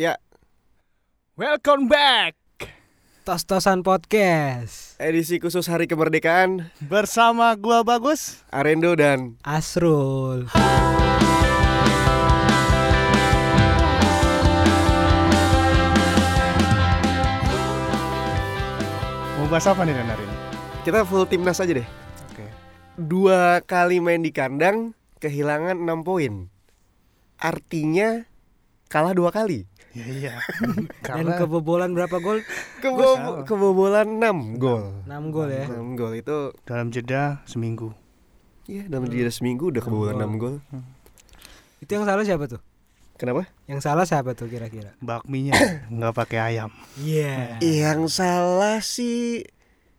Ya, Welcome back Tos-tosan podcast edisi khusus Hari Kemerdekaan, bersama gua Bagus. Arendo dan Asrul Mau bahas apa nih Dan hari ini? kita full timnas aja deh. Oke. Dua kali main di kandang, kehilangan 6 poin. Artinya kalah dua kali. Ya iya. Dan Karena kebobolan berapa gol? Kebo kebobolan 6 gol. 6 gol ya 6 gol itu dalam jeda seminggu. ya dalam jeda seminggu udah kebobolan 6 gol. Itu yang salah siapa tuh? Kenapa? Yang salah siapa tuh kira-kira? Bakminya nggak pakai ayam. Iya Yang salah sih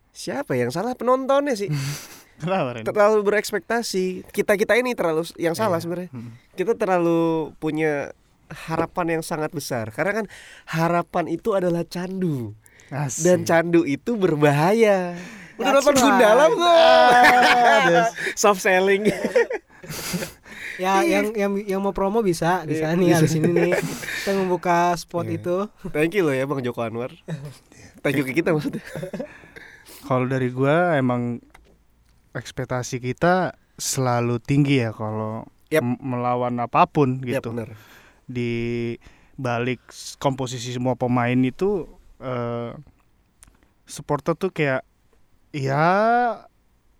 siapa? Yang salah penontonnya sih. Kenapa terlalu berekspektasi. Kita-kita ini terlalu yang salah Iya. sebenarnya. Hmm. kita terlalu punya harapan yang sangat besar karena kan harapan itu adalah candu Asik. dan candu itu berbahaya udah nonton right. Gundala Aduh. soft selling Ya yang yang yang mau promo bisa di Iya, sana nih di sini nih kita membuka spot Iya. itu. thank you loh ya bang Joko Anwar thank you ke kita maksudnya Kalau dari gua emang ekspektasi kita selalu tinggi ya kalau Yap. m- melawan apa pun gitu. benar Di balik komposisi semua pemain itu eh supporter tuh kayak ya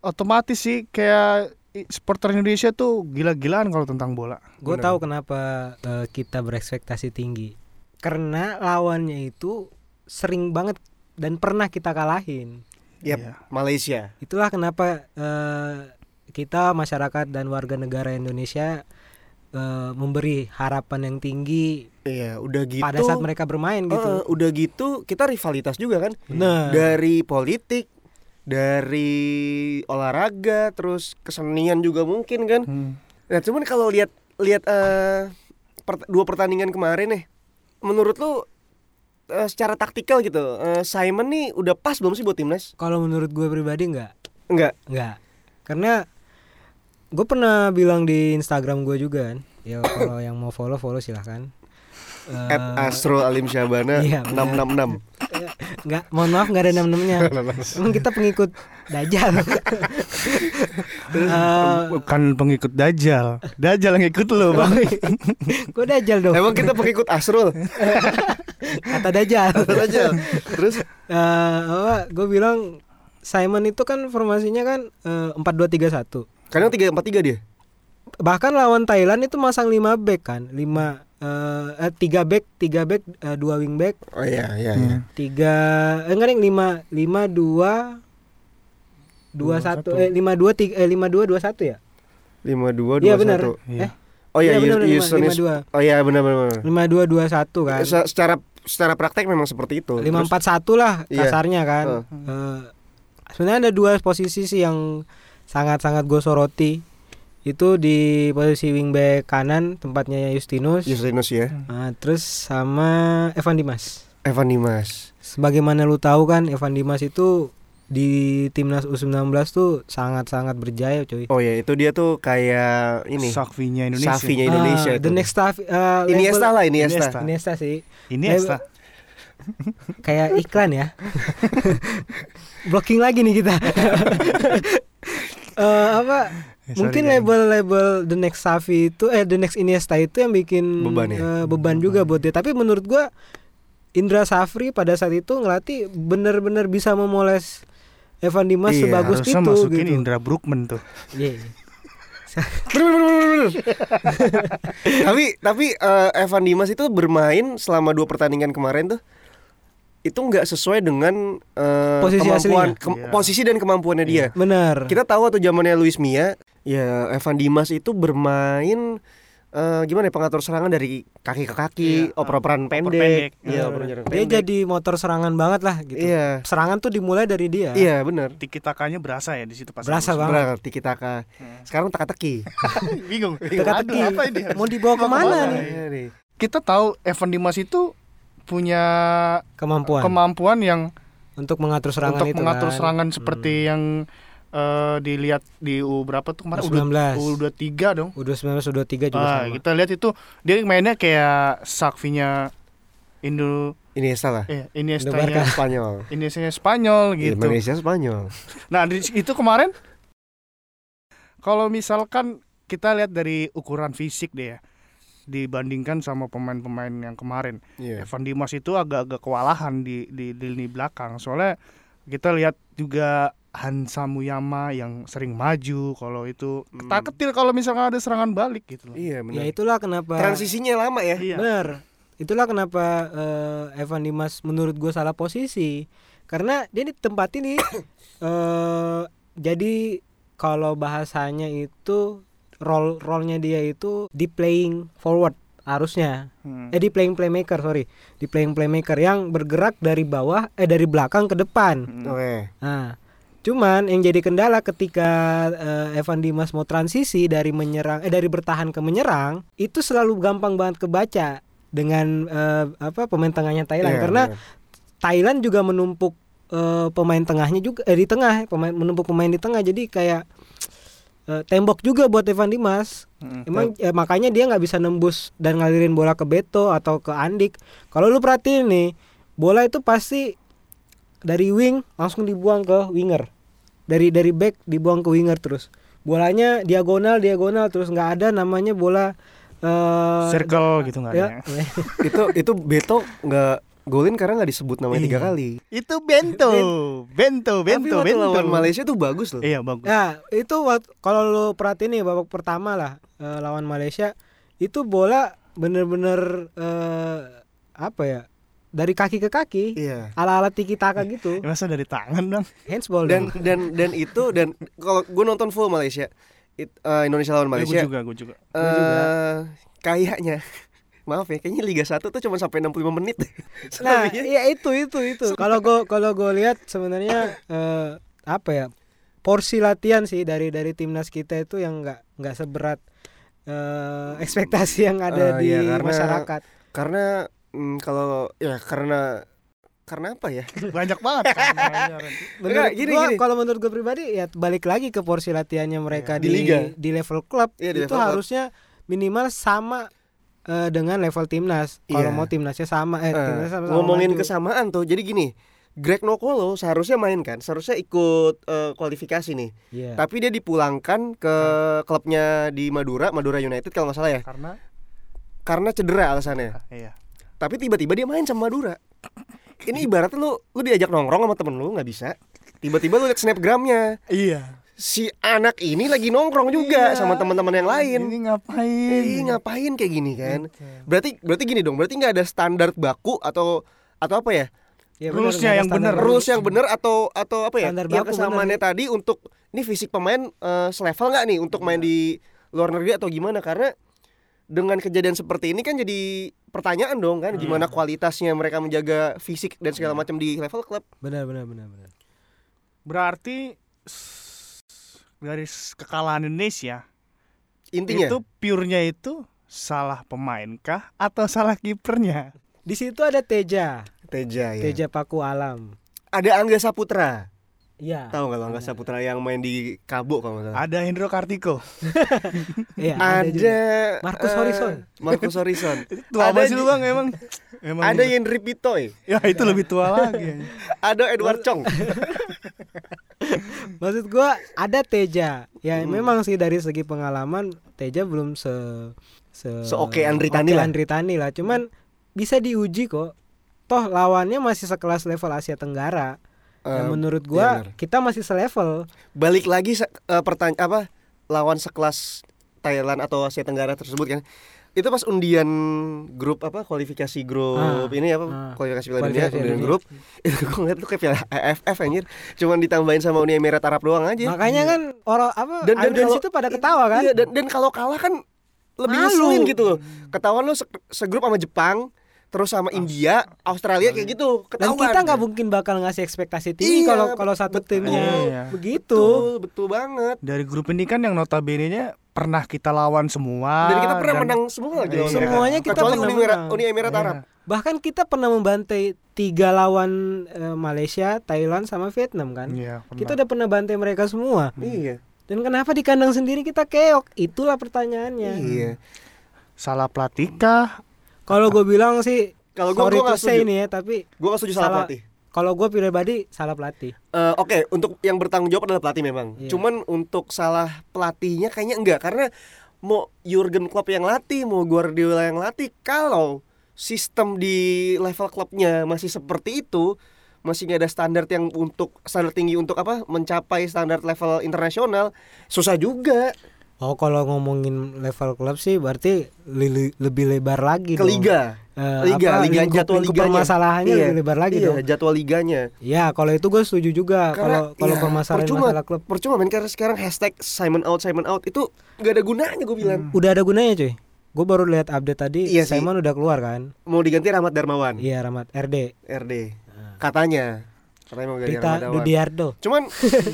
otomatis sih kayak supporter Indonesia tuh gila-gilaan kalau tentang bola. Gue tahu kenapa eh, kita berekspektasi tinggi. Karena lawannya itu sering banget dan pernah kita kalahin. Yap. Iya. Malaysia Itulah kenapa eh, kita masyarakat dan warga negara Indonesia eh, memberi harapan yang tinggi iya udah gitu pada saat mereka bermain gitu. eh, udah gitu kita rivalitas juga kan Nah, dari politik dari olahraga terus kesenian juga mungkin kan Hmm. Nah, cuman kalau lihat lihat eh, pert- dua pertandingan kemarin nih, menurut lu eh, secara taktikal gitu, eh, Simon nih udah pas belum sih buat timnas? kalau menurut gue pribadi enggak, Enggak. enggak. Karena gue pernah bilang di Instagram gue juga kan. Ya kalau yang mau follow follow silahkan. Eh, At Astro Alim Syabana iya, benar. 666. Enggak, mohon maaf enggak ada enam-enamnya. Emang kita pengikut Dajjal. Eh, Bukan pengikut Dajjal. Dajjal yang ikut lo, Bang. Gue Dajjal dong. Emang kita pengikut Asrul? Kata Dajjal. aja. Terus Eh, apa? Gue bilang Simon itu kan formasinya kan empat dua tiga satu. Kadang 343 dia. Bahkan lawan Thailand itu masang 5 back kan, 5 eh 3 back, 3 back, 2 wing back, Oh iya, iya, Hmm. iya. 3 eh enggak nih 5 5 2 21 eh 52 3 eh 52 21 ya? 52 21. Iya benar. Iya. Eh, Oh iya, Iya, benar, benar, Houston is- 52. Oh iya, benar benar. benar. 52 21 kan. Se- Secara secara praktek memang seperti itu. Terus- 541 lah Iya. kasarnya kan. Eh, sebenarnya ada dua posisi sih yang sangat-sangat gue soroti. Itu di posisi wingback kanan tempatnya Justinus. Justinus ya. Nah, terus sama Evan Dimas. Evan Dimas. Sebagaimana lu tahu kan Evan Dimas itu di timnas U19 tuh sangat-sangat berjaya cuy. Oh ya, itu dia tuh kayak ini. Sakvinya Indonesia. Safinya Indonesia Ah, itu. the next staff uh, Iniesta lah, Iniesta. Iniesta. Iniesta sih. Ini Eh, Esta. Kayak iklan ya. Blocking lagi nih kita. Eh, apa sorry, mungkin label-label the next Safi itu eh the next Iniesta itu yang bikin Beban ya? eh, beban juga buat dia. Tapi menurut gua Indra Safri pada saat itu ngelatih bener-bener bisa memoles Evan Dimas Iya, sebagus itu masukin gitu. Indra Brookman tuh. Iya. Bener. tapi tapi eh, Evan Dimas itu bermain selama dua pertandingan kemarin tuh itu nggak sesuai dengan eh, Posisi kemampuan kem- Iya. posisi dan kemampuannya dia. Benar. Kita tahu atau zamannya Luis Mia, ya Evan Dimas itu bermain eh, gimana ya pengatur serangan dari kaki ke kaki, Iya, oper-operan pendek. pendek. Iya, Benar. oper jarak Dia pendek. jadi motor serangan banget lah gitu. Iya. Serangan tuh dimulai dari dia. Iya, benar. Tiki takanya berasa ya di situ pas. Berasa banget. Benar, tiki taka. Sekarang teka-teki. Bingung. Teka-teki. Aduh, apa ini? Mau dibawa ke mana? Iya nih. Kita tahu Evan Dimas itu punya Kemampuan kemampuan yang untuk mengatur serangan untuk itu mengatur kan. serangan seperti yang eh, dilihat di U berapa tuh kemarin U19. U23 dong. U19 U23 juga Ah, sama. kita lihat itu dia mainnya kayak Sakvinya Indo Iniesta lah. eh Iniesta Barca. Spanyol. Iniesta Spanyol gitu. Indonesia Spanyol. Nah, itu kemarin kalau misalkan kita lihat dari ukuran fisik deh ya dibandingkan sama pemain-pemain yang kemarin. Iya. Evan Dimas itu agak-agak kewalahan di, di di lini belakang. Soalnya kita lihat juga Hansa Muyama yang sering maju kalau itu Hmm. ketar-ketir kalau misalkan ada serangan balik gitu loh. Iya Ya benar. itulah kenapa Transisinya lama ya. Iya. Bener. Itulah kenapa eh, Evan Dimas menurut gue salah posisi. Karena dia ditempatin di eh jadi kalau bahasanya itu role role-nya dia itu di playing forward harusnya. Hmm. Eh di playing playmaker, sorry. Di playing playmaker yang bergerak dari bawah eh dari belakang ke depan. Hmm. Oke. Nah, cuman yang jadi kendala ketika eh, Evan Dimas mau transisi dari menyerang eh dari bertahan ke menyerang, itu selalu gampang banget kebaca dengan eh, apa pemain tengahnya Thailand Iya, karena benar. Thailand juga menumpuk eh, pemain tengahnya juga eh di tengah, pemain menumpuk pemain di tengah jadi kayak eh, tembok juga buat Evan Dimas. Hmm. Emang eh, makanya dia nggak bisa nembus dan ngalirin bola ke Beto atau ke Andik. Kalau lu perhatiin nih, bola itu pasti dari wing langsung dibuang ke winger. Dari dari back dibuang ke winger terus. Bolanya diagonal diagonal terus nggak ada namanya bola eh circle gitu nggak ya, ada. itu itu Beto nggak golin karena nggak disebut namanya tiga Iya. kali. Itu bento, bento, Tapi bento, waktu bento. lawan Malaysia tuh bagus loh. Iya bagus. Nah, itu kalau lu perhatiin nih babak pertama lah eh, lawan Malaysia itu bola bener-bener eh, apa ya? Dari kaki ke kaki, Iya. ala-ala tiki taka gitu. Ya, Masa dari tangan dong? Handsball Dan dong. dan dan itu dan kalau gue nonton full Malaysia, it- eh, Indonesia lawan gue Malaysia, juga, gue juga. eh Gua juga. kayaknya maaf ya, kayaknya Liga 1 tuh cuma sampai 65 menit. Nah, Selebihnya- iya itu itu itu. Kalau gue kalau gue lihat sebenarnya eh, apa ya? Porsi latihan sih dari dari timnas kita itu yang nggak nggak seberat eh, ekspektasi yang ada Eh, di iya, karena- masyarakat. karena mm, kalau ya karena karena apa ya? Banyak banget. kan, Menurut Enggak, gini, gua, gini. kalau menurut gue pribadi ya balik lagi ke porsi latihannya mereka Di di, liga. di level klub di itu level harusnya minimal sama eh, dengan level timnas. Kalau Iya. mau timnasnya sama eh, Eh, timnasnya sama-sama ngomongin maju. kesamaan tuh, jadi gini. Greg Nokolo seharusnya main kan, seharusnya ikut eh, kualifikasi nih. Iya. Tapi dia dipulangkan ke klubnya di Madura, Madura United kalau nggak salah ya. Karena Karena cedera alasannya. iya. Tapi tiba-tiba dia main sama Madura. Ini ibaratnya lu lu diajak nongkrong sama temen lu nggak bisa. Tiba-tiba lu liat snapgramnya Iya. Si anak ini lagi nongkrong juga Iya. sama teman-teman yang lain. Ini ngapain? Eh, ngapain kayak gini kan? Gitu. Berarti berarti gini dong. Berarti nggak ada standar baku atau atau apa ya? Ya, Rules-nya yang baku. Rules yang benar atau atau apa ya? Standar Yang baku kesamaannya bener tadi untuk ini fisik pemain eh, selevel nggak nih untuk main di luar negeri atau gimana? Karena dengan kejadian seperti ini kan jadi pertanyaan dong kan gimana kualitasnya mereka menjaga fisik dan segala macam di level klub. Benar benar benar benar. Berarti s- dari s- kekalahan Indonesia Intinya itu purenya itu salah pemain kah atau salah kipernya? Di situ ada Teja, Teja ya. Teja Paku Alam. Ada Angga Saputra. Iya. Tahu nggak lo Angga Saputra yang main di Kabo kalau nggak salah? Ada Hendro Kartiko. Iya, ada, juga. Ada Marcus eh, Horizon. Marcus Horizon. Tua Ada banget sih lu bang emang. Emang Ada Yendri Pitoy. ya itu lebih tua lagi. Ada Edward Chong. Maksud gua ada Teja. Ya Hmm. memang sih dari segi pengalaman Teja belum se se Seoke Andri Tani oke lah. Andri Tani lah. Cuman bisa diuji kok. Toh lawannya masih sekelas level Asia Tenggara. Eh, yang menurut gua benar. kita masih selevel. balik lagi se- eh, pertanyaan apa lawan sekelas Thailand atau Asia Tenggara tersebut kan itu pas undian grup apa kualifikasi grup Ah, ini apa ah. kualifikasi Piala Dunia Kualifikasi undian grup. Itu gue ngeliat tuh kayak Piala AFF anjir. Cuman ditambahin sama Uni Emirat Arab doang aja. Makanya kan orang apa Dan- dan kalau- itu pada ketawa kan? iya, dan, dan kalau kalah kan lebih ngeselin gitu loh. Ketahuan lo se- segrup sama Jepang terus sama India Australia kayak gitu Dan ketahuan. kita nggak mungkin bakal ngasih ekspektasi tinggi Iya, kalau kalau satu betul. timnya. Iya. begitu. betul betul banget. Dari grup ini kan yang notabene-nya pernah kita lawan semua. dan kita pernah dan- menang semua Iya. mereka. Semuanya kita kecuali pernah Uni Emirat, menang. Uni Emirat Iya. Arab Bahkan kita pernah membantai tiga lawan eh, Malaysia, Thailand sama Vietnam kan. Iya, pernah. Kita udah pernah bantai mereka semua. iya Dan kenapa di kandang sendiri kita keok? Itulah pertanyaannya. iya salah pelatih kah? Kalau gue bilang sih Kalau gue gue nggak setuju. ini ya, tapi Gue nggak setuju salah salah- pelatih. Kalau gue pribadi salah pelatih. Eh, Oke, untuk yang bertanggung jawab adalah pelatih memang. Iya. Cuman untuk salah pelatihnya kayaknya enggak karena mau Jurgen Klopp yang latih, mau Guardiola yang latih, kalau sistem di level klubnya masih seperti itu, masih nggak ada standar yang untuk standar tinggi untuk apa mencapai standar level internasional, susah juga Oh kalau ngomongin level klub sih berarti li- li- lebih lebar lagi ke dong. liga. Eh, liga, apa, liga lingkup- jadwal lingkup liganya. permasalahannya Iya, lebih lebar lagi iya, dong. jadwal liganya. Ya kalau itu gue setuju juga kalau kalau ya, permasalahan percuma, masalah klub Percuma men karena sekarang hashtag Simon out Simon out itu nggak ada gunanya gue bilang. udah ada gunanya cuy. Gue baru lihat update tadi Iya sih. Simon udah keluar kan. Mau diganti Rahmat Darmawan. Iya Rahmat RD. RD katanya katanya mau ganti Rita Rahmat Darmawan. Cuman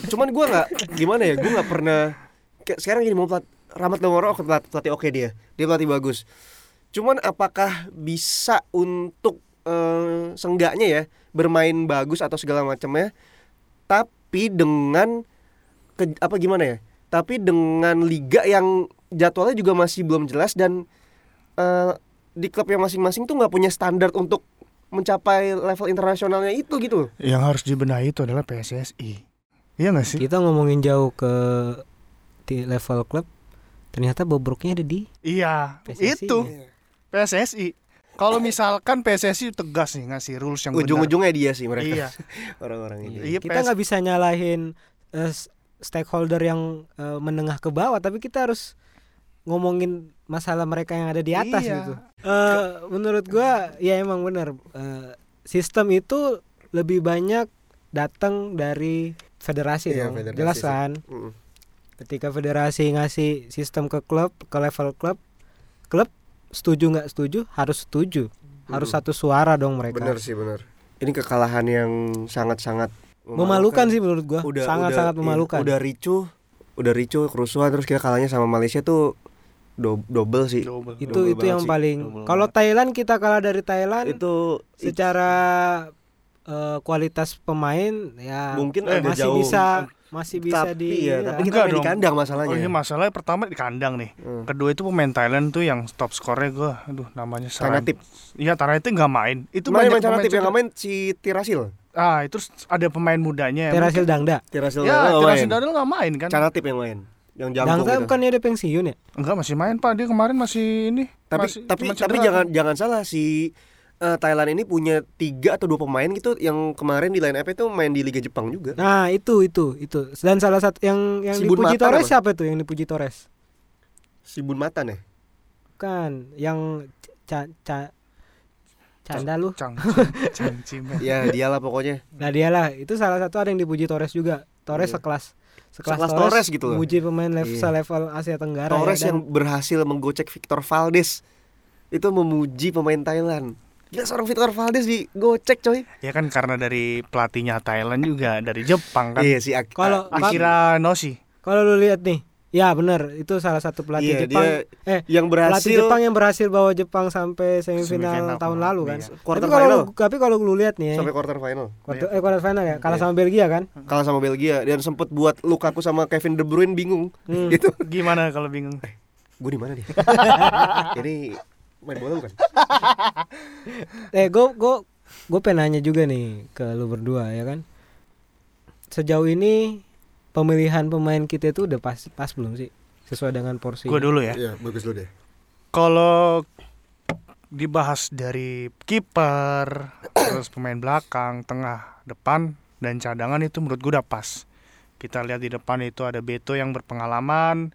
cuman gue nggak gimana ya gue nggak pernah sekarang gini mau pelat Rahmat Darmawan oke pelat, pelatih oke dia dia pelatih bagus cuman apakah bisa untuk eh, senggaknya ya bermain bagus atau segala macamnya tapi dengan ke, apa gimana ya tapi dengan liga yang jadwalnya juga masih belum jelas dan eh, di klub yang masing-masing tuh nggak punya standar untuk mencapai level internasionalnya itu gitu Yang harus dibenahi itu adalah PSSI. Iya gak sih? Kita ngomongin jauh ke di level klub ternyata bobroknya ada di Iya, PSSI. itu PSSI. Kalau misalkan PSSI tegas nih ngasih rules yang benar. ujung-ujungnya dia sih mereka Iya. orang-orang ini Iya, kita PS nggak bisa nyalahin s- stakeholder yang eh, menengah ke bawah tapi kita harus ngomongin masalah mereka yang ada di atas Iya. gitu Eh, menurut gua ya emang benar Eh, sistem itu lebih banyak datang dari federasi Iya, dong federasi jelas sih. kan Mm. Ketika federasi ngasih sistem ke klub ke level klub klub setuju nggak setuju harus setuju. Harus satu suara dong mereka. Bener sih bener ini kekalahan yang sangat-sangat memalukan. Sih menurut gua. Udah sangat udah- sangat iya, memalukan udah ricuh udah ricuh kerusuhan terus kita kalahnya sama Malaysia tuh do- double sih. Double. itu Double itu yang sih, paling kalau. Thailand kita kalah dari Thailand itu secara eh, kualitas pemain ya Mungkin agak masih jauh. bisa masih bisa tapi di ya, tapi kita di kandang Oh masalahnya ini masalahnya pertama di kandang nih. Hmm. Kedua itu pemain Thailand tuh yang top skornya gue, aduh namanya Tanatip Iya Tanatip nggak main. Itu main banyak main Tanatip yang main si Tirasil Ah itu ada pemain mudanya. yang Terasil Dangda Tirasil Ya nggak Terasil main Dadel nggak main kan? Tanatip yang main yang jago Dangda gitu. bukannya ada pensiun ya Enggak masih main pak. Dia kemarin masih ini. tapi masih, tapi tapi cedera. jangan jangan salah si eh, Thailand ini punya tiga atau dua pemain gitu yang kemarin di line up itu main di Liga Jepang juga. Nah itu itu itu. Dan salah satu yang yang Si Bun dipuji Mata Torres apa? siapa tuh yang dipuji Torres? Si Bun Matan ya? Kan yang ca, ca, canda lu. Cang, cang, cim, ya dialah pokoknya. Nah dialah. Itu salah satu ada yang dipuji Torres juga. Torres Iya. sekelas sekelas, Sekelas Torres gitu loh. muji pemain level Iya. level Asia Tenggara Torres ya, yang dan- berhasil menggocek Victor Valdes itu memuji pemain Thailand Gila seorang Victor Valdes digocek coy Ya kan karena dari pelatihnya Thailand juga dari Jepang kan. Iya si Ak- Kalau- A- Akira Noshi. kalau lu lihat nih ya benar itu salah satu pelatih Iya, Jepang dia eh yang pelatih berhasil Jepang yang berhasil bawa Jepang sampai semifinal, Semifinal tahun lalu kan. iya. Tapi Quarter kalau final. tapi kalau lu lihat nih sampai quarter final quarter, eh quarter final ya kalah sama Belgia kan. kalah sama Belgia dan sempet buat Lukaku sama Kevin De Bruyne bingung Hmm. gitu Gimana kalau bingung? gue di mana nih ini main bola bukan Eh gue gue gue pengen nanya juga nih ke lu berdua ya kan. Sejauh ini pemilihan pemain kita itu udah pas pas belum sih sesuai dengan porsi. Gue dulu ya. iya bagus lu deh Kalau dibahas dari kiper, terus pemain belakang, tengah, depan, dan cadangan itu menurut gue udah pas. Kita lihat di depan itu ada Beto yang berpengalaman,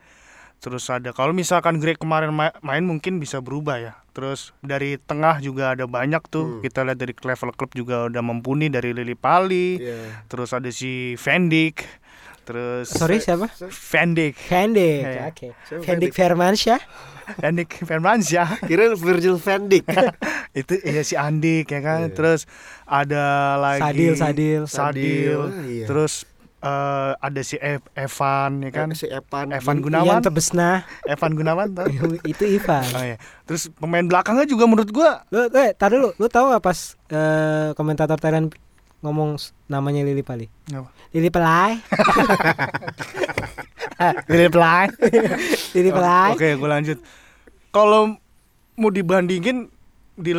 terus ada kalau misalkan Greg kemarin ma- main mungkin bisa berubah ya. Terus dari tengah juga ada banyak tuh. Hmm. Kita lihat dari level klub juga udah mumpuni dari Lili Pali, Iya. terus ada si Vendik, terus Sorry siapa? Vendik, Vendik. Iya. Oke. Siapa Vendik Firmansyah. Vendik Firmansyah. kira Virgil van Dijk itu iya si Andik ya kan Iya. terus ada lagi Sadil Sadil. Sadil, Ah, iya. terus eh, ada si Ev- Evan ya kan si Evan Evan Ian Gunawan Tebesna. Evan Gunawan tau? itu Ivan. oh iya terus pemain belakangnya juga menurut gua Lu eh tar dulu, lu tahu gak pas eh, komentator Thailand ngomong namanya Lili Pali? Apa? Lili Pelai. Lili Pelai Lili Pelai. oke gue lanjut kalau mau dibandingin di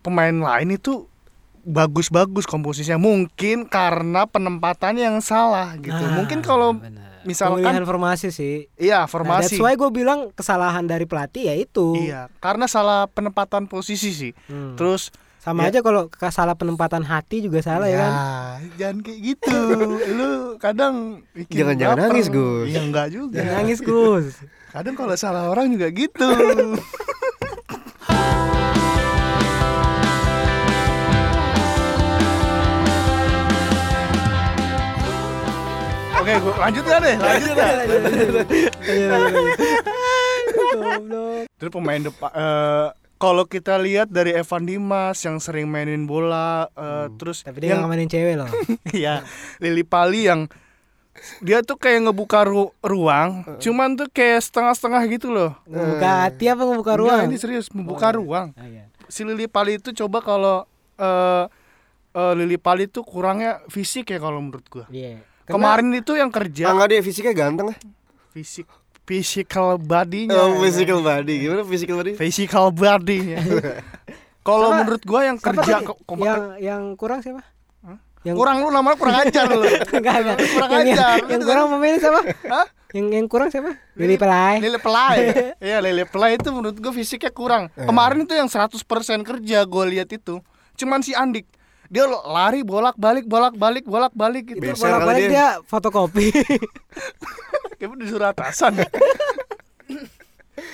pemain lain itu bagus-bagus komposisinya. Mungkin karena penempatannya yang salah gitu. Nah, mungkin kalau misalkan pemilihan formasi sih. Iya Nah, formasi. that's why gue bilang kesalahan dari pelatih ya itu. Iya karena salah penempatan posisi sih. Hmm. terus sama ya. aja kalau salah penempatan hati juga salah ya, kan? jangan kayak gitu. Lu kadang bikin Jangan-jangan baper. nangis, Gus. iya enggak juga. Jangan nangis Gus. Kadang kalau salah orang juga gitu Oke, gua lanjut ya deh, lanjut ya. Goblok. Terus pemain depan eh, kalau kita lihat dari Evan Dimas yang sering mainin bola eh, terus tapi dia yang mainin cewek loh Iya, Lili Pali yang dia tuh kayak ngebuka ru- ruang, cuman tuh kayak setengah-setengah gitu loh. membuka hati apa Enggak, ruang ini serius membuka ruang. Ah, iya. Si Lili Pali itu coba kalau eh eh, Lili Pali itu kurangnya fisik ya kalau menurut gua. Iya. Karena- Kemarin itu yang kerja Ah, enggak deh fisiknya ganteng lah. fisik physical body-nya. Oh, physical body. Gimana physical body? Physical body-nya. kalau menurut gua yang kerja kema- yang yang kurang siapa yang kurang lu namanya kurang ajar lu. enggak enggak Kurang yang, yang, ajar. yang kurang pemain siapa Hah? yang yang kurang siapa Lili Pelai Lele Pelai. Iya, Lele Pelai itu menurut gue fisiknya kurang. Eh. Kemarin itu yang 100% kerja gue lihat itu. Cuman si Andik. Dia lari bolak-balik bolak-balik bolak-balik gitu. Biasa bolak balik dia. dia fotokopi Kayak disuruh atasan.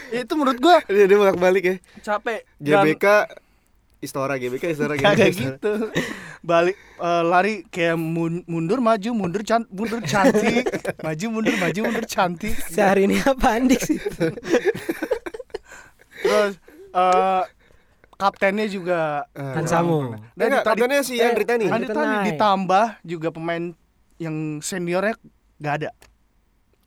Ya, itu menurut gue Dia dia bolak-balik ya. capek. Dan GBK Istora GBK Istora GBK. Istora. gitu. Balik eh, lari kayak mun- mundur maju mundur can mundur cantik, maju mundur maju mundur cantik. sehari ini apa Andik sih Terus eh kaptennya juga Eh, Hansamu Nah, enggak, katanya si eh, Andri Tani. Ada Andri Tenai. ditambah juga pemain yang seniornya gak ada.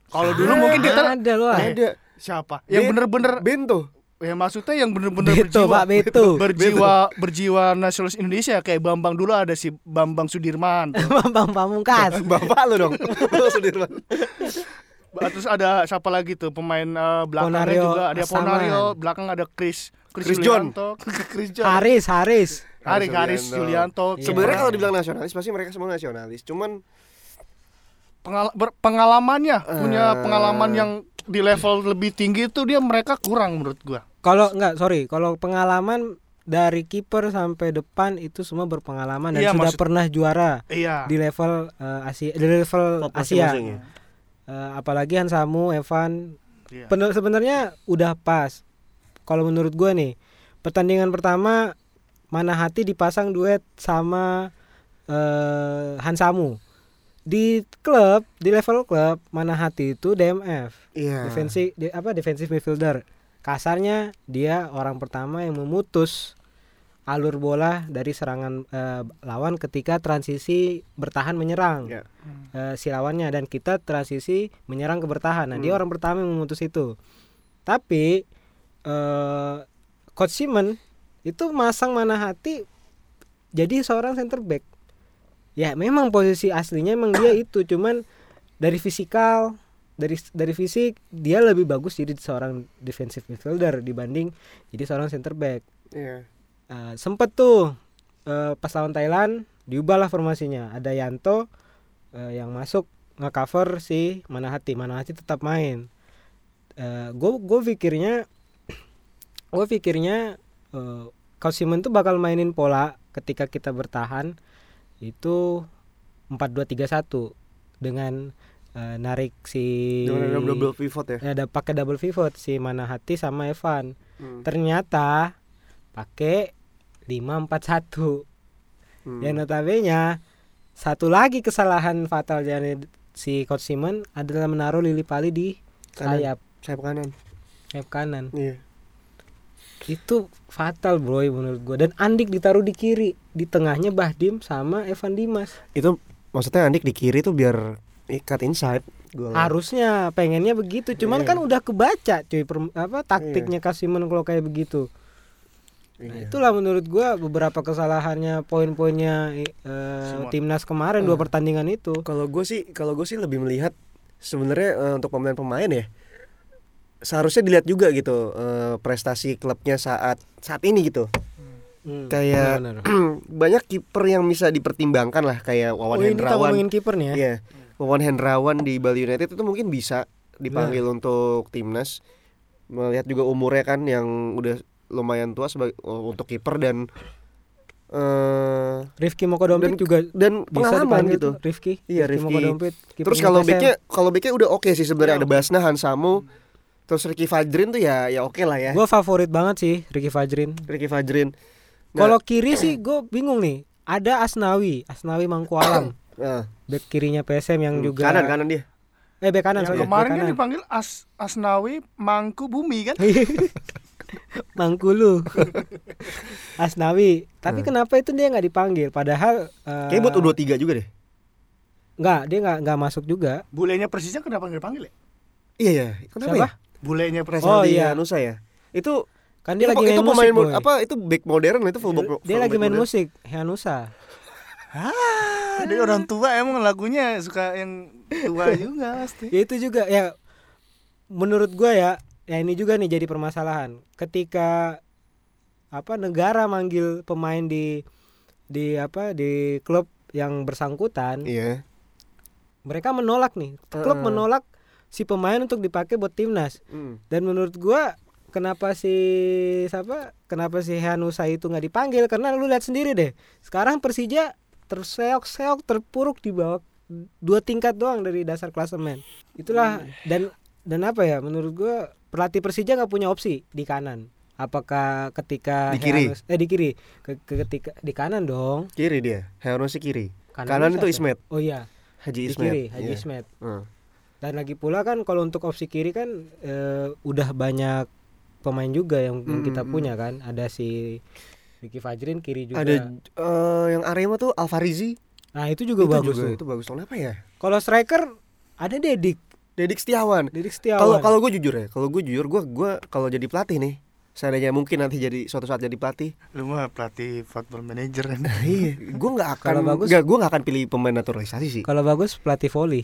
Kalau dulu mungkin kita ada loh. Ada. siapa? Yang Ben- bener-bener Bento. ya maksudnya yang bener-bener Beto berjiwa Pak Beto berjiwa berjiwa nasionalis Indonesia kayak Bambang dulu ada si Bambang Sudirman. Bambang Pamungkas Bapak lu dong. Sudirman. Terus ada siapa lagi tuh pemain eh, belakangnya Ponario juga ada. Ponario, belakang ada Chris Chris John. Julianto, Chris John. Haris Haris Haris Haris Julianto. Julianto. Iya. Sebenarnya kalau dibilang nasionalis pasti mereka semua nasionalis. Cuman Pengal- ber- pengalamannya punya Eh. pengalaman yang di level lebih tinggi itu dia mereka kurang menurut gua. kalau enggak sorry kalau pengalaman dari kiper sampai depan itu semua berpengalaman dan Iya, sudah maksud- pernah juara Iya. di level eh, Asia di level Top Asia. Eh, apalagi Hansamu Evan Iya. Sebenarnya udah pas kalau menurut gua nih pertandingan pertama mana hati dipasang duet sama eh Hansamu di klub di level klub mana hati itu DMF Iya. defensi di- apa defensive midfielder kasarnya dia orang pertama yang memutus alur bola dari serangan eh, lawan ketika transisi bertahan menyerang Ya. eh, si lawannya dan kita transisi menyerang ke bertahan. Nah, dia Hmm. orang pertama yang memutus itu. Tapi eh coach Simon itu masang mana hati jadi seorang center back. Ya, memang posisi aslinya emang dia itu, cuman dari fisikal dari dari fisik dia lebih bagus jadi seorang defensive midfielder dibanding jadi seorang center back. Iya. Uh, sempet tuh eh, pas lawan Thailand diubahlah formasinya ada Yanto eh, yang masuk nge-cover si Manahati Manahati tetap main gue gue pikirnya gue pikirnya eh, Coach Simon tuh bakal mainin pola ketika kita bertahan itu 4-2-3-1 dengan eh, narik si Dengan ada double pivot ya. ada pakai double pivot si Manahati sama Evan Hmm. ternyata pakai 541 Hmm. dan notabene satu lagi kesalahan fatal dari si coach Simon adalah menaruh Lili Pali di Kanan. sayap sayap kanan. sayap kanan Iya. Itu fatal bro menurut gua dan Andik ditaruh di kiri di tengahnya Bahdim sama Evan Dimas Itu maksudnya Andik di kiri tuh biar ikat inside. Gua harusnya pengennya begitu cuman Iya. kan udah kebaca cuy per- apa taktiknya Coach Simon kalau kayak begitu Nah, Iya. itulah menurut gua beberapa kesalahannya poin-poinnya Semua. timnas kemarin dua Eh. pertandingan itu. Kalau gue sih, kalau gue sih lebih melihat sebenarnya eh, untuk pemain-pemain ya seharusnya dilihat juga gitu eh, prestasi klubnya saat saat ini gitu. Hmm, Kayak benar. banyak kiper yang bisa dipertimbangkan lah kayak Wawan Oh, ini Hendrawan. ngomongin kiper nih ya. Iya. Wawan Hendrawan di Bali United itu mungkin bisa dipanggil Nah. untuk timnas. Melihat juga umurnya kan yang udah lumayan tua sebagai untuk kiper dan eh Rifki Mokodompit Dan- juga dan bisa pengalaman gitu. Rifki. Iya, Rifki. Mokodompit. kipernya Terus kalau backnya kalau backnya udah oke sih sebenarnya ada Basna Hansamu. Terus Ricky Fajrin tuh ya ya oke lah ya. Gue favorit banget sih Ricky Fajrin. Ricky Fajrin. Nah, Kalau kiri sih gue bingung nih. Ada Asnawi, Asnawi Mangku Alam. nah, Back kirinya PSM yang hmm, juga kanan kanan dia. Eh back kanan Yang sorry, kemarin kan dipanggil As Asnawi Mangku Bumi kan? Mangkulu. Asnawi. Tapi kenapa itu dia nggak dipanggil? Padahal eh, Kayaknya buat U23 juga deh. nggak, dia nggak nggak masuk juga. Bulenya Persija kenapa nggak dipanggil ya? Iya ya. Kenapa Siapa? ya? Bulenya Persija. Oh, iya. Nusa ya. Itu Kan dia itu, lagi itu main pemain musik, mo- boy. apa itu back modern itu full back Dia full lagi main modern. musik, Hanusa. Ah, dia orang tua emang lagunya suka yang tua juga pasti. Ya itu juga ya menurut gua ya, ya ini juga nih jadi permasalahan. Ketika apa negara manggil pemain di di apa di klub yang bersangkutan, Iya. mereka menolak nih. Klub Heeh. menolak si pemain untuk dipakai buat timnas. Hmm. Dan menurut gua kenapa si siapa? Kenapa si Hanusa itu nggak dipanggil? Karena lu lihat sendiri deh. Sekarang Persija terseok-seok terpuruk di bawah dua tingkat doang dari dasar klasemen. Itulah dan dan apa ya? Menurut gua pelatih Persija nggak punya opsi di kanan. Apakah ketika Di kiri? Hanus- eh di kiri ke, ke- ketika di kanan dong. Kiri dia. Harusnya kiri. Kanan Kanan itu Ismet. Oh iya, Haji di Ismet. kiri Haji Iya. Ismet. Hmm. Dan lagi pula kan kalau untuk opsi kiri kan eh, udah banyak pemain juga yang, yang kita Mm, mm, punya kan. Ada si Vicky Fajrin kiri juga. Ada eh, yang Arema tuh Alfarizi. Nah, itu juga itu bagus juga, tuh. itu bagus. Kenapa ya? Kalau striker ada Dedik, Dedik Setiawan. Dedik Setiawan. Kalau kalau gue jujur ya, kalau gue jujur gue gue kalau jadi pelatih nih, seandainya mungkin nanti jadi suatu saat jadi pelatih, Lu mah pelatih football manager kan. iya, gue nggak akan Kalau bagus- nggak gue nggak akan pilih pemain naturalisasi sih. kalau bagus pelatih volley.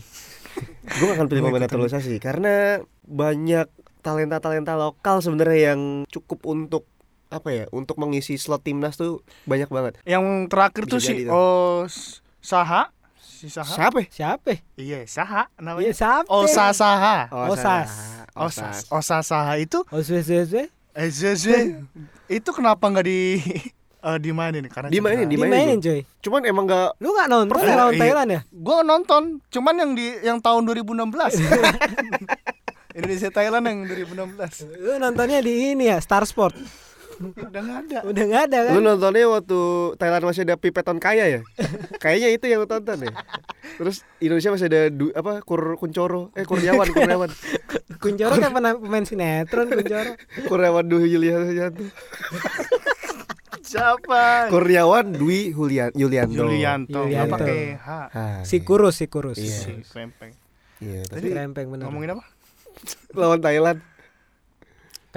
gue gak akan pilih pemain naturalisasi karena banyak talenta-talenta lokal sebenarnya yang cukup untuk apa ya untuk mengisi slot timnas tuh banyak banget Yang terakhir Bisa tuh si. Oh Saha, si Saha. siapa? Siapa? Iya, Saha Iya, namanya. siapa? Osa Saha. Osas. Osas. Osa Saha itu Osas. Osas. eh itu kenapa nggak di eh dimainin karena Dimainin. Dimainin. Dimainin coy. cuman emang gak Lu gak nonton Pernah, lawan iya. Thailand ya? Gua nonton, cuman yang di yang tahun 2016. Indonesia Thailand yang 2016. Lu nontonnya di ini ya, Star Sport. Udah nggak ada. Udah nggak ada kan? lu nontonnya waktu Thailand masih ada pipeton kaya ya kayaknya itu yang lu tonton ya terus Indonesia masih ada du, apa kur kuncoro eh kurniawan kurniawan Kunjoro kan pernah pemain sinetron Kunjoro. kurniawan Dwi Yulianto Siapa? kurniawan Dwi Julian Yulianto Yulianto. Nggak Yulianto. pakai H. Ah, Si kurus, si kurus. Iya. Si krempeng. iya Tadi tapi Krempeng bener. ngomongin apa? lawan Thailand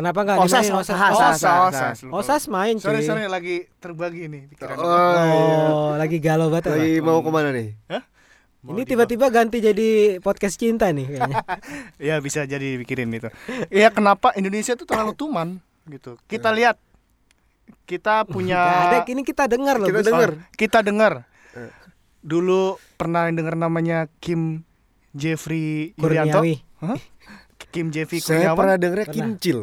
Kenapa nggak Osas, dimainin Osas, Osas? Osas. Osas, Osas. Lupa. Osas main cuy. Sorry, sorry lagi terbagi nih pikiran. oh, iya. Oh, lagi galau banget lagi Pak? mau ke mana nih Mau Ini tiba-tiba ganti jadi podcast cinta nih kayaknya. Ya bisa jadi pikirin itu. Iya kenapa Indonesia tuh terlalu tuman gitu. Kita lihat kita punya ada, ini kita dengar loh. Kita dengar. Oh, kita dengar. Eh. Dulu pernah dengar namanya Kim Jeffrey. Kurniawi. Hah? Kim Jeffrey Saya Kurniawan. pernah dengernya Pernah. kincil.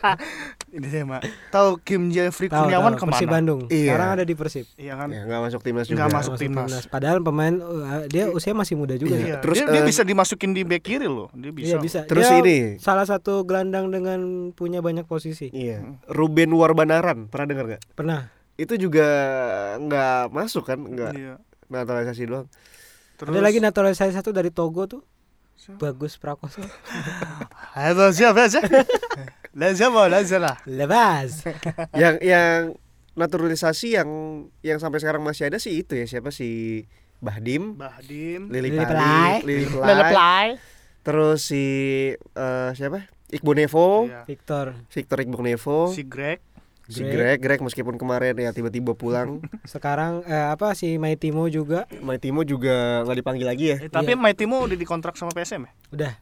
Ini saya mah. Tahu Kim Jeffrey Tahu, Kurniawan Persib ke mana? Bandung. Iya. Sekarang ada di Persib. Iya kan? Ya nggak masuk timnas juga. Nggak masuk. timnas. Padahal pemain uh, dia usia masih muda juga. Iya. ya. Terus, dia, dia eh, bisa dimasukin di back kiri loh. Dia bisa. Iya bisa. Terus Dia ini. salah satu gelandang dengan punya banyak posisi. Iya. Ruben Warbanaran pernah dengar nggak? Pernah. Itu juga nggak masuk kan? Nggak Iya. naturalisasi doang. Terus Ada lagi naturalisasi satu dari Togo tuh. Bagus Prakoso. Halo siapa aja? Lazia mau Lazia lah. Lepas. yang yang naturalisasi yang yang sampai sekarang masih ada sih itu ya siapa si Bahdim, Bahdim. Lili Lili Pali, Pelai. Lili Pelai. Leleplay. Terus si eh, siapa? Iqbal Nevo, Iya. Victor. Victor Iqbal Nevo, Si Greg. Si Greg. Greg, Greg meskipun kemarin ya tiba-tiba pulang. Sekarang eh, apa si Maitimo juga Maitimo juga nggak dipanggil lagi ya. Eh, tapi Iya. My Timo udah dikontrak sama PSM ya? udah.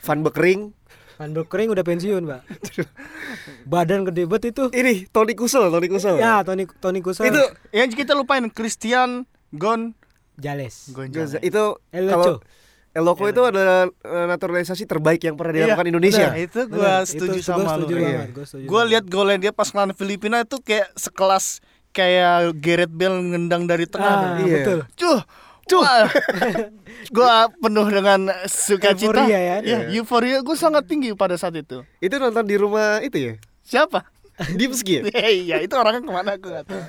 Van Bekering, Van Broekrink udah pensiun, Pak. Badan gede banget itu. Ini Tony Kusel, Tony Kusel. Ya, Tony Tony Kusel. Itu Yang kita lupain Christian Gon Jales. Gonzalez. itu El kalau Loco. El Loco itu adalah eh, naturalisasi terbaik yang pernah dilakukan Iya, Indonesia. Itu Bener, gua itu- setuju itu sama gua lu. Iya. Gue lihat golnya dia pas ngelawan Filipina itu kayak sekelas kayak Gareth Bale ngendang dari tengah. Ah. Iya. betul. Cuh, cuh. gue penuh dengan sukacita. Euforia ya. Ya, euforia gue sangat tinggi pada saat itu. Itu nonton di rumah itu ya? Siapa? Dipski ya? Iya, itu orangnya ke mana gue gak tahu.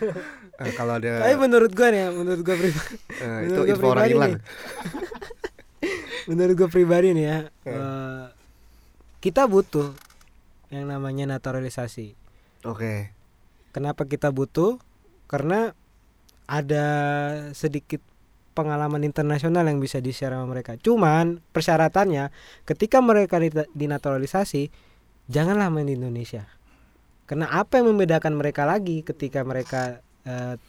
Eh, kalau ada Tapi menurut gua nih, ya, menurut gua pribadi. eh, itu gua info orang hilang. Menurut gua pribadi nih ya, eh, kita butuh yang namanya naturalisasi. Oke. Kenapa kita butuh? Karena ada sedikit pengalaman internasional yang bisa di-share sama mereka. Cuman persyaratannya ketika mereka dinaturalisasi janganlah main di Indonesia. Karena apa yang membedakan mereka lagi ketika mereka eh,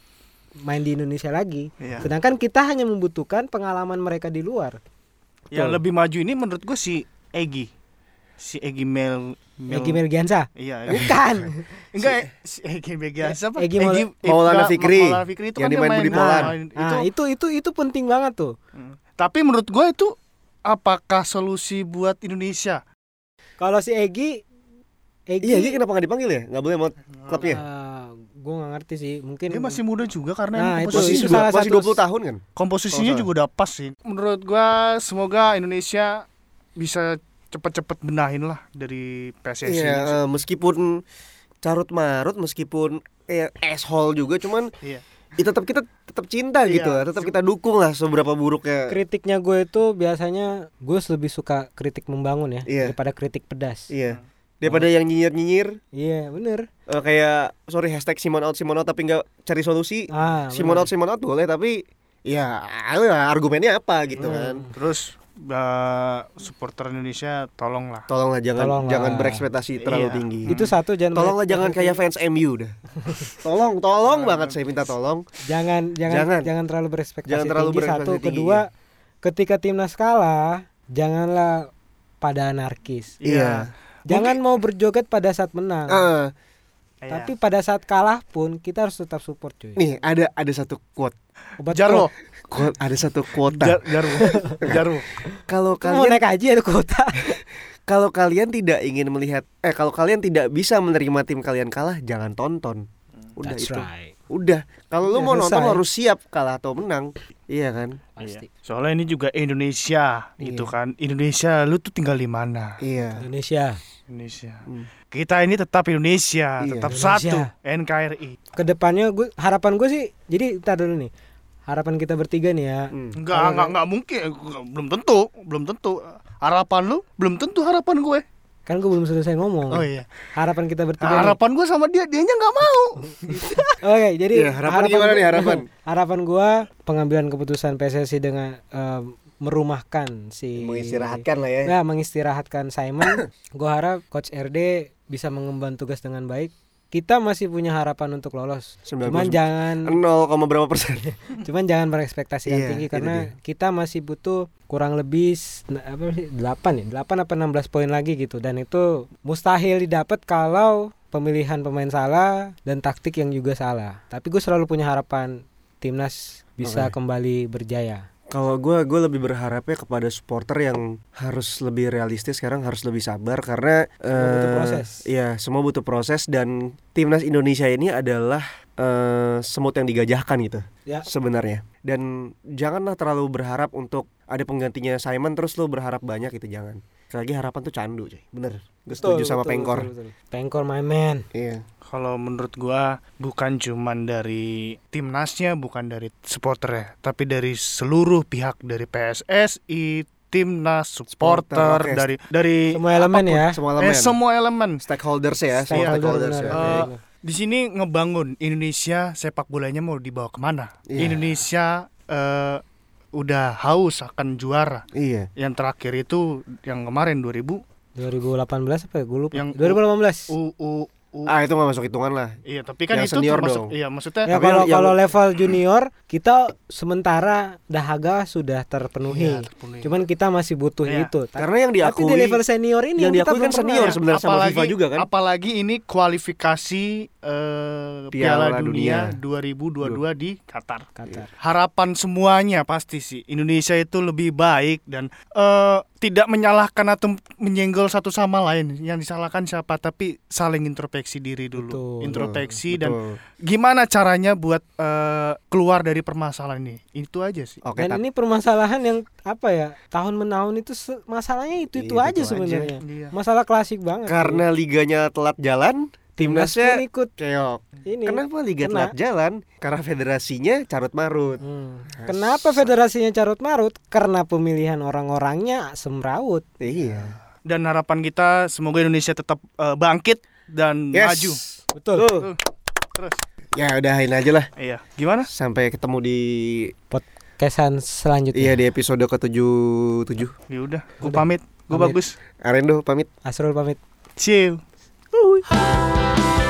main di Indonesia lagi? Iya. Sedangkan kita hanya membutuhkan pengalaman mereka di luar. Yang Betul. lebih maju ini menurut gue si Egi. Si Egi Mel, Mel Egi Melgiansa. Iya. Bukan. Enggak, si Egi Melgiansa apa? Egi Maul- Maulana Fikri. Maulana Fikri itu Yang kan dimain main Budi bola. Polan. Itu, Nah, itu itu itu penting banget tuh. Hmm. Tapi menurut gue itu apakah solusi buat Indonesia? Kalau si Egi Egi Iya, dia kenapa nggak dipanggil ya? Nggak boleh mau klubnya. Gue nggak ngerti sih. Mungkin Dia masih muda juga karena Nah, itu- Masih, itu salah masih satu- 20 tahun kan? komposisinya Oh, juga udah pas sih. Menurut gua semoga Indonesia bisa cepet-cepet benahin lah dari PSSI. Iya, eh, meskipun carut marut, meskipun eh, asshole juga, cuman Iya. ya tetap kita tetap cinta Iya. gitu, tetap kita dukung lah seberapa buruknya. kritiknya gue itu biasanya gue lebih suka kritik membangun ya Iya. daripada kritik pedas. Iya. Daripada yang nyinyir-nyinyir Iya bener. eh, kayak sorry hashtag Simon out Simon out tapi nggak cari solusi. Ah, Simon bener. out Simon out boleh tapi ya alah, argumennya apa gitu Hmm. kan. Terus eh, supporter Indonesia tolonglah. Tolonglah jangan Tolonglah. jangan berekspektasi terlalu Iya. tinggi. Itu satu jangan Tolonglah jangan kayak fans MU dah. tolong, tolong banget saya minta tolong. jangan jangan Jangan. jangan, terlalu berekspektasi Jangan terlalu tinggi berekspektasi satu tinggi, kedua ketika timnas kalah janganlah pada anarkis Iya. Jangan mau berjoget pada saat menang Iya. tapi pada saat kalah pun kita harus tetap support cuy nih ada ada satu quote. obat Jarwo, Quote ada satu kuota. Jar- Jarwo, Jarwo. Kalau Kok mau kalian naik haji ada kuota kalau kalian tidak ingin melihat eh kalau kalian tidak bisa menerima tim kalian kalah, jangan tonton. Udah That's itu. right Udah. Kalau lu mau nonton selesai. harus siap kalah atau menang. Iya kan? pasti Iya. Soalnya ini juga Indonesia gitu Iya. kan. Indonesia lu tuh tinggal di mana? Iya. Indonesia Indonesia. Hmm. Kita ini tetap Indonesia, Iya. tetap Indonesia. satu NKRI. ke depannya gue harapan gue sih jadi kita dulu nih harapan kita bertiga nih ya Hmm. Enggak, enggak, enggak mungkin. Belum tentu, belum tentu. Harapan lu belum tentu harapan gue. Kan gue belum selesai ngomong Oh iya. harapan kita bertiga. Harapan gue sama dia, dianya nggak mau. Oke, jadi Iya, harapan gimana nih, harapan? harapan gua pengambilan keputusan PSSI dengan eh, merumahkan si Mengistirahatkan lah ya. Ya, mengistirahatkan Simon. gua harap coach RD bisa mengemban tugas dengan baik. Kita masih punya harapan untuk lolos. 19. Cuman jangan 0, berapa persen? cuman jangan berekspektasi yang Iya, tinggi karena kita masih butuh kurang lebih apa sih 8 ya 8 apa 16 poin lagi gitu dan itu mustahil didapat kalau pemilihan pemain salah dan taktik yang juga salah tapi gue selalu punya harapan timnas bisa Oke. kembali berjaya Kalau gue gue lebih berharapnya kepada supporter yang harus lebih realistis sekarang harus lebih sabar karena Semua butuh eh, proses. Iya, semua butuh proses dan timnas Indonesia ini adalah eh, semut yang digajahkan gitu ya sebenarnya. Dan janganlah terlalu berharap untuk ada penggantinya Simon terus lo berharap banyak itu jangan. Sekali lagi harapan tuh candu, coy. Bener. Gue setuju sama Pengkor. Pengkor my man Iya. Kalau menurut gua bukan cuman dari timnasnya, bukan dari supporternya, tapi dari seluruh pihak dari PSSI, timnas, supporter, Supporter, oke. dari dari semua elemen apa pun. ya Semua eh, elemen. semua elemen. stakeholders ya, semua Stakeholder, stakeholders ya. Eh, di sini ngebangun Indonesia sepak bolanya mau dibawa ke mana? Iya. Indonesia eh, udah haus akan juara. Iya. Yang terakhir itu yang kemarin 2000 2018 apa ya gue lupa Yang- 2018 U, U U. Ah itu nggak masuk hitungan lah. Iya, tapi kan Yang itu senior termasuk dong. iya maksudnya Ya Tapi kalau yang- kalau level junior kita sementara dahaga sudah terpenuhi. Iya, terpenuhi. Cuman kita masih butuh Iya. itu. Karena yang Tapi diakui di level senior ini yang diakui kan senior sebenarnya sama apalagi, FIFA juga kan. Apalagi ini kualifikasi eh, Piala, Piala Dunia, Dunia. 2022 di Qatar. Qatar. Harapan semuanya pasti sih Indonesia itu lebih baik dan eh, tidak menyalahkan atau menyenggol satu sama lain. Yang disalahkan siapa tapi saling introspeksi diri dulu. Betul. introspeksi dan Betul. gimana caranya buat eh, keluar dari permasalahan ini. Itu aja sih. Oke, Dan ini permasalahan yang apa ya? Tahun menahun itu masalahnya itu itu Itu aja aja. sebenarnya. Iya. Masalah klasik banget. karena liganya telat jalan, timnasnya ikut keok. ini. Kenapa liga Kena. telat jalan? Karena federasinya carut marut. Hmm. Kenapa federasinya carut marut? Karena pemilihan orang-orangnya semrawut. Iya. Dan harapan kita semoga Indonesia tetap eh, bangkit dan Yes. maju. Betul. Tuh. Tuh. Terus. Ya udahin aja lah. Iya. Gimana? Sampai ketemu di Podcastan selanjutnya. iya di episode ke-77. Ya udah, gue Udah. pamit. Gue bagus. Arendo pamit. Asrul pamit. See you. Doei.